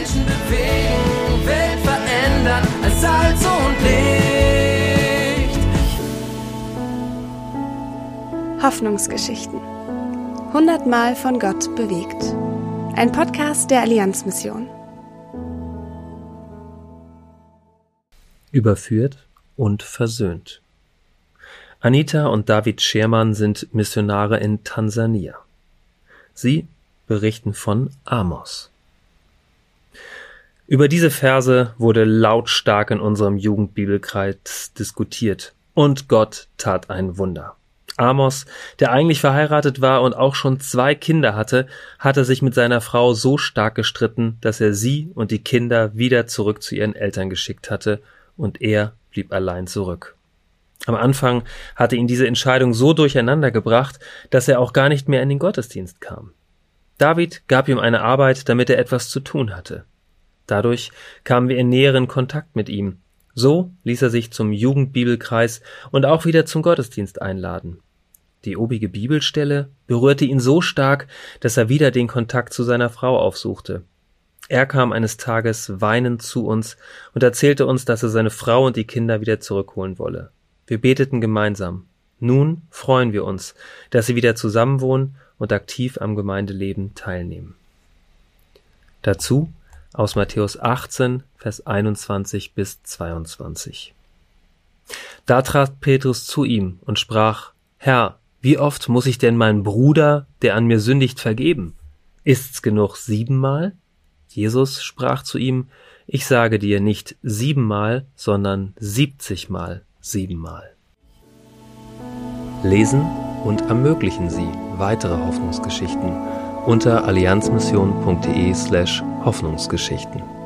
Menschen bewegen, Welt verändern als Salz und Licht. Hoffnungsgeschichten. Hundertmal von Gott bewegt. Ein Podcast der Allianzmission. Überführt und versöhnt. Anita und David Schermann sind Missionare in Tansania. Sie berichten von Amos. Über diese Verse wurde lautstark in unserem Jugendbibelkreis diskutiert und Gott tat ein Wunder. Amos, der eigentlich verheiratet war und auch schon zwei Kinder hatte, hatte sich mit seiner Frau so stark gestritten, dass er sie und die Kinder wieder zurück zu ihren Eltern geschickt hatte, und er blieb allein zurück. Am Anfang hatte ihn diese Entscheidung so durcheinander gebracht, dass er auch gar nicht mehr in den Gottesdienst kam. David gab ihm eine Arbeit, damit er etwas zu tun hatte. Dadurch kamen wir in näheren Kontakt mit ihm. So ließ er sich zum Jugendbibelkreis und auch wieder zum Gottesdienst einladen. Die obige Bibelstelle berührte ihn so stark, dass er wieder den Kontakt zu seiner Frau aufsuchte. Er kam eines Tages weinend zu uns und erzählte uns, dass er seine Frau und die Kinder wieder zurückholen wolle. Wir beteten gemeinsam. Nun freuen wir uns, dass sie wieder zusammenwohnen und aktiv am Gemeindeleben teilnehmen. Dazu aus Matthäus 18, Vers 21 bis 22. Da trat Petrus zu ihm und sprach, Herr, wie oft muss ich denn meinen Bruder, der an mir sündigt, vergeben? Ist's genug siebenmal? Jesus sprach zu ihm, ich sage dir nicht siebenmal, sondern siebzigmal siebenmal. Lesen und ermöglichen Sie weitere Hoffnungsgeschichten unter allianzmission.de slash Hoffnungsgeschichten.